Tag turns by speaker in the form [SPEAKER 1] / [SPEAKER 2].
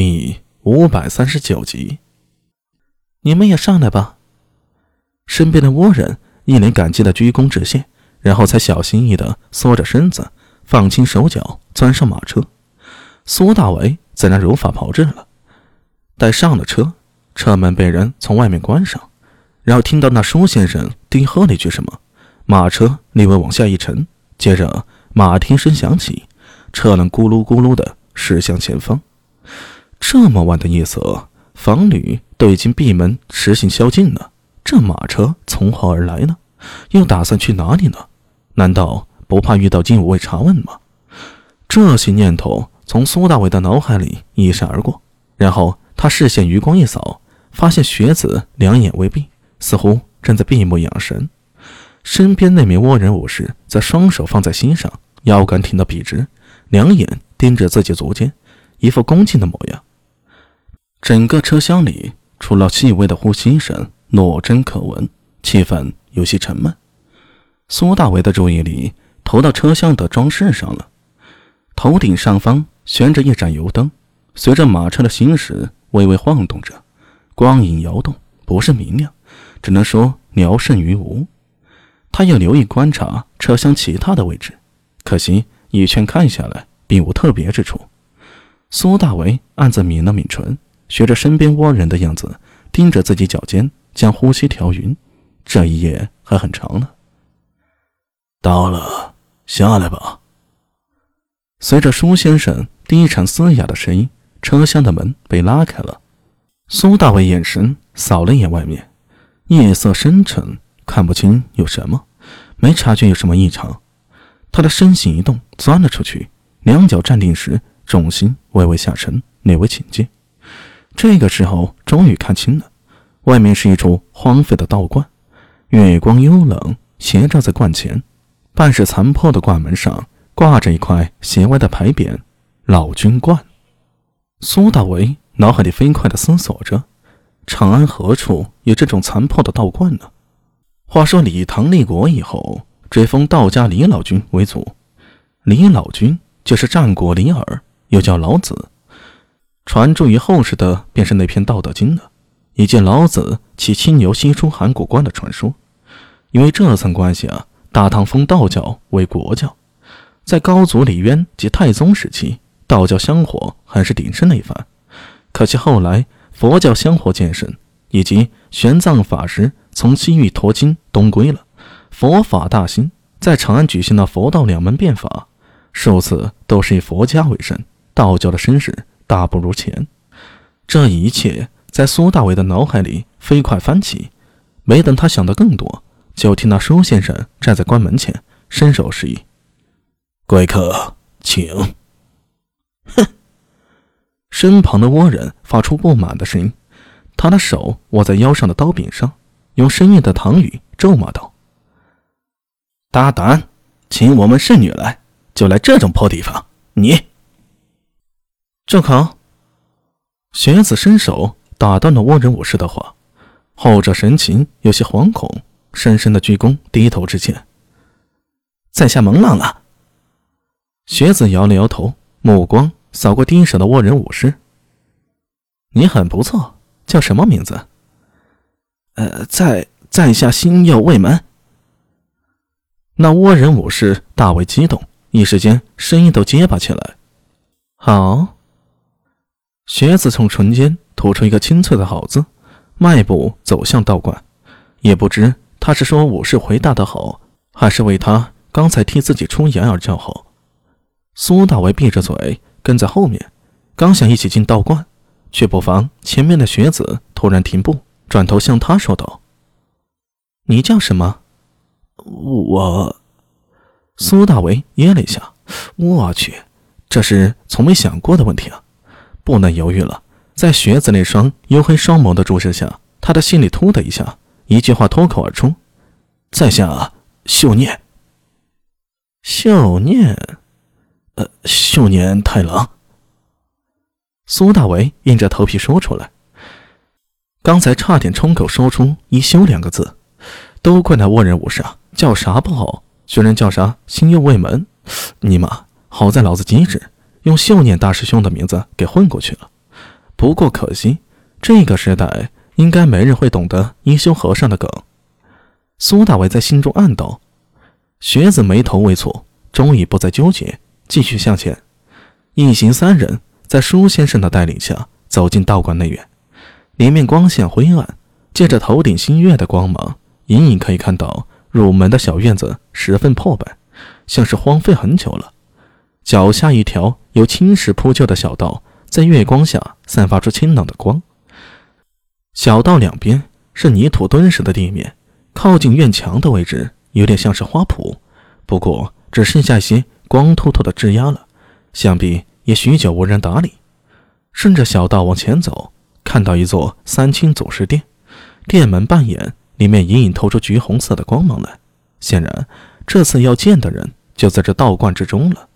[SPEAKER 1] 第五百三十九集，
[SPEAKER 2] 你们也上来吧。身边的倭人一脸感激的鞠躬致谢，然后才小心翼翼的缩着身子，放轻手脚，钻上马车。苏大为自然如法炮制了。待上了车，车门被人从外面关上，然后听到那舒先生低喝了一句什么，马车立位往下一沉，接着马蹄声响起，车轮咕噜咕噜的驶向前方。这么晚的夜色，房旅都已经闭门实行宵禁了。这马车从何而来呢？又打算去哪里呢？难道不怕遇到金吾卫查问吗？这些念头从苏大伟的脑海里一闪而过，然后他视线余光一扫，发现学子两眼微闭，似乎正在闭目养神。身边那名倭人武士则双手放在心上，腰杆挺得笔直，两眼盯着自己足尖，一副恭敬的模样。整个车厢里，除了细微的呼吸声，若真可闻，气氛有些沉闷。苏大为的注意力投到车厢的装饰上了，头顶上方悬着一盏油灯，随着马车的行驶微微晃动着，光影摇动，不是明亮，只能说聊胜于无。他又留意观察车厢其他的位置，可惜一圈看下来，并无特别之处。苏大为暗自抿了抿唇。学着身边倭人的样子，盯着自己脚尖，将呼吸调匀。这一夜还很长呢。
[SPEAKER 1] 到了，下来吧。
[SPEAKER 2] 随着舒先生低沉嘶哑的声音，车厢的门被拉开了。苏大伟眼神扫了眼外面，夜色深沉，看不清有什么，没察觉有什么异常。他的身形一动，钻了出去，两脚站定时，重心微微下沉，略微倾接。这个时候，终于看清了，外面是一处荒废的道观，月光幽冷，斜照在观前，半是残破的观门上挂着一块斜歪的牌匾“老君观”。苏大为脑海里飞快地思索着：长安何处有这种残破的道观呢？话说李唐立国以后，追封道家李老君为祖，李老君就是战国李耳，又叫老子。传著于后世的便是那篇《道德经》了，以及老子骑青牛西出函谷关的传说。因为这层关系啊，大唐封道教为国教，在高祖李渊及太宗时期，道教香火还是鼎盛的一番。可惜后来佛教香火渐盛，以及玄奘法师从西域驮经东归了，佛法大兴，在长安举行了佛道两门变法，数次都是以佛家为甚，道教的声势。大不如前，这一切在苏大伟的脑海里飞快翻起。没等他想的更多，就听到舒先生站在关门前，伸手示意：“
[SPEAKER 1] 贵客，请。”
[SPEAKER 2] 哼！身旁的倭人发出不满的声音，他的手握在腰上的刀柄上，用深硬的唐语咒骂道：“大胆，请我们圣女来，就来这种破地方！你！”住口！学子伸手打断了倭人武士的话，后者神情有些惶恐，深深的鞠躬，低头致歉：“在下蒙浪了。”学子摇了摇头，目光扫过低手的倭人武士：“你很不错，叫什么名字？”“呃，在在下星耀卫门。”那倭人武士大为激动，一时间声音都结巴起来：“好。”学子从唇间吐出一个清脆的“好”字，迈步走向道观。也不知他是说武士回答的好，还是为他刚才替自己出言而叫好。苏大为闭着嘴跟在后面，刚想一起进道观，却不防前面的学子突然停步，转头向他说道：“你叫什么？”
[SPEAKER 1] 我……
[SPEAKER 2] 苏大为噎了一下，我去，这是从没想过的问题啊！不能犹豫了，在学子那双黝黑双眸的注视下，他的心里突的一下，一句话脱口而出：“在下秀念。”秀念，呃，秀念太郎。苏大为硬着头皮说出来，刚才差点冲口说出“一休”两个字，都怪那倭人武士，叫啥不好，居然叫啥心右卫门，尼玛！好在老子机智。用秀念大师兄的名字给混过去了，不过可惜，这个时代应该没人会懂得一休和尚的梗。苏大伟在心中暗道。学子眉头微蹙，终于不再纠结，继续向前。一行三人在舒先生的带领下走进道观内院，里面光线灰暗，借着头顶新月的光芒，隐隐可以看到入门的小院子十分破败，像是荒废很久了。脚下一条由青石铺就的小道，在月光下散发出清冷的光。小道两边是泥土墩实的地面，靠近院墙的位置。有点像是花圃，不过只剩下一些光秃秃的枝丫了，想必也许久无人打理。顺着小道往前走，看到一座三清祖师殿，殿门半掩，里面隐隐透出橘红色的光芒来。显然，这次要见的人就在这道观之中了。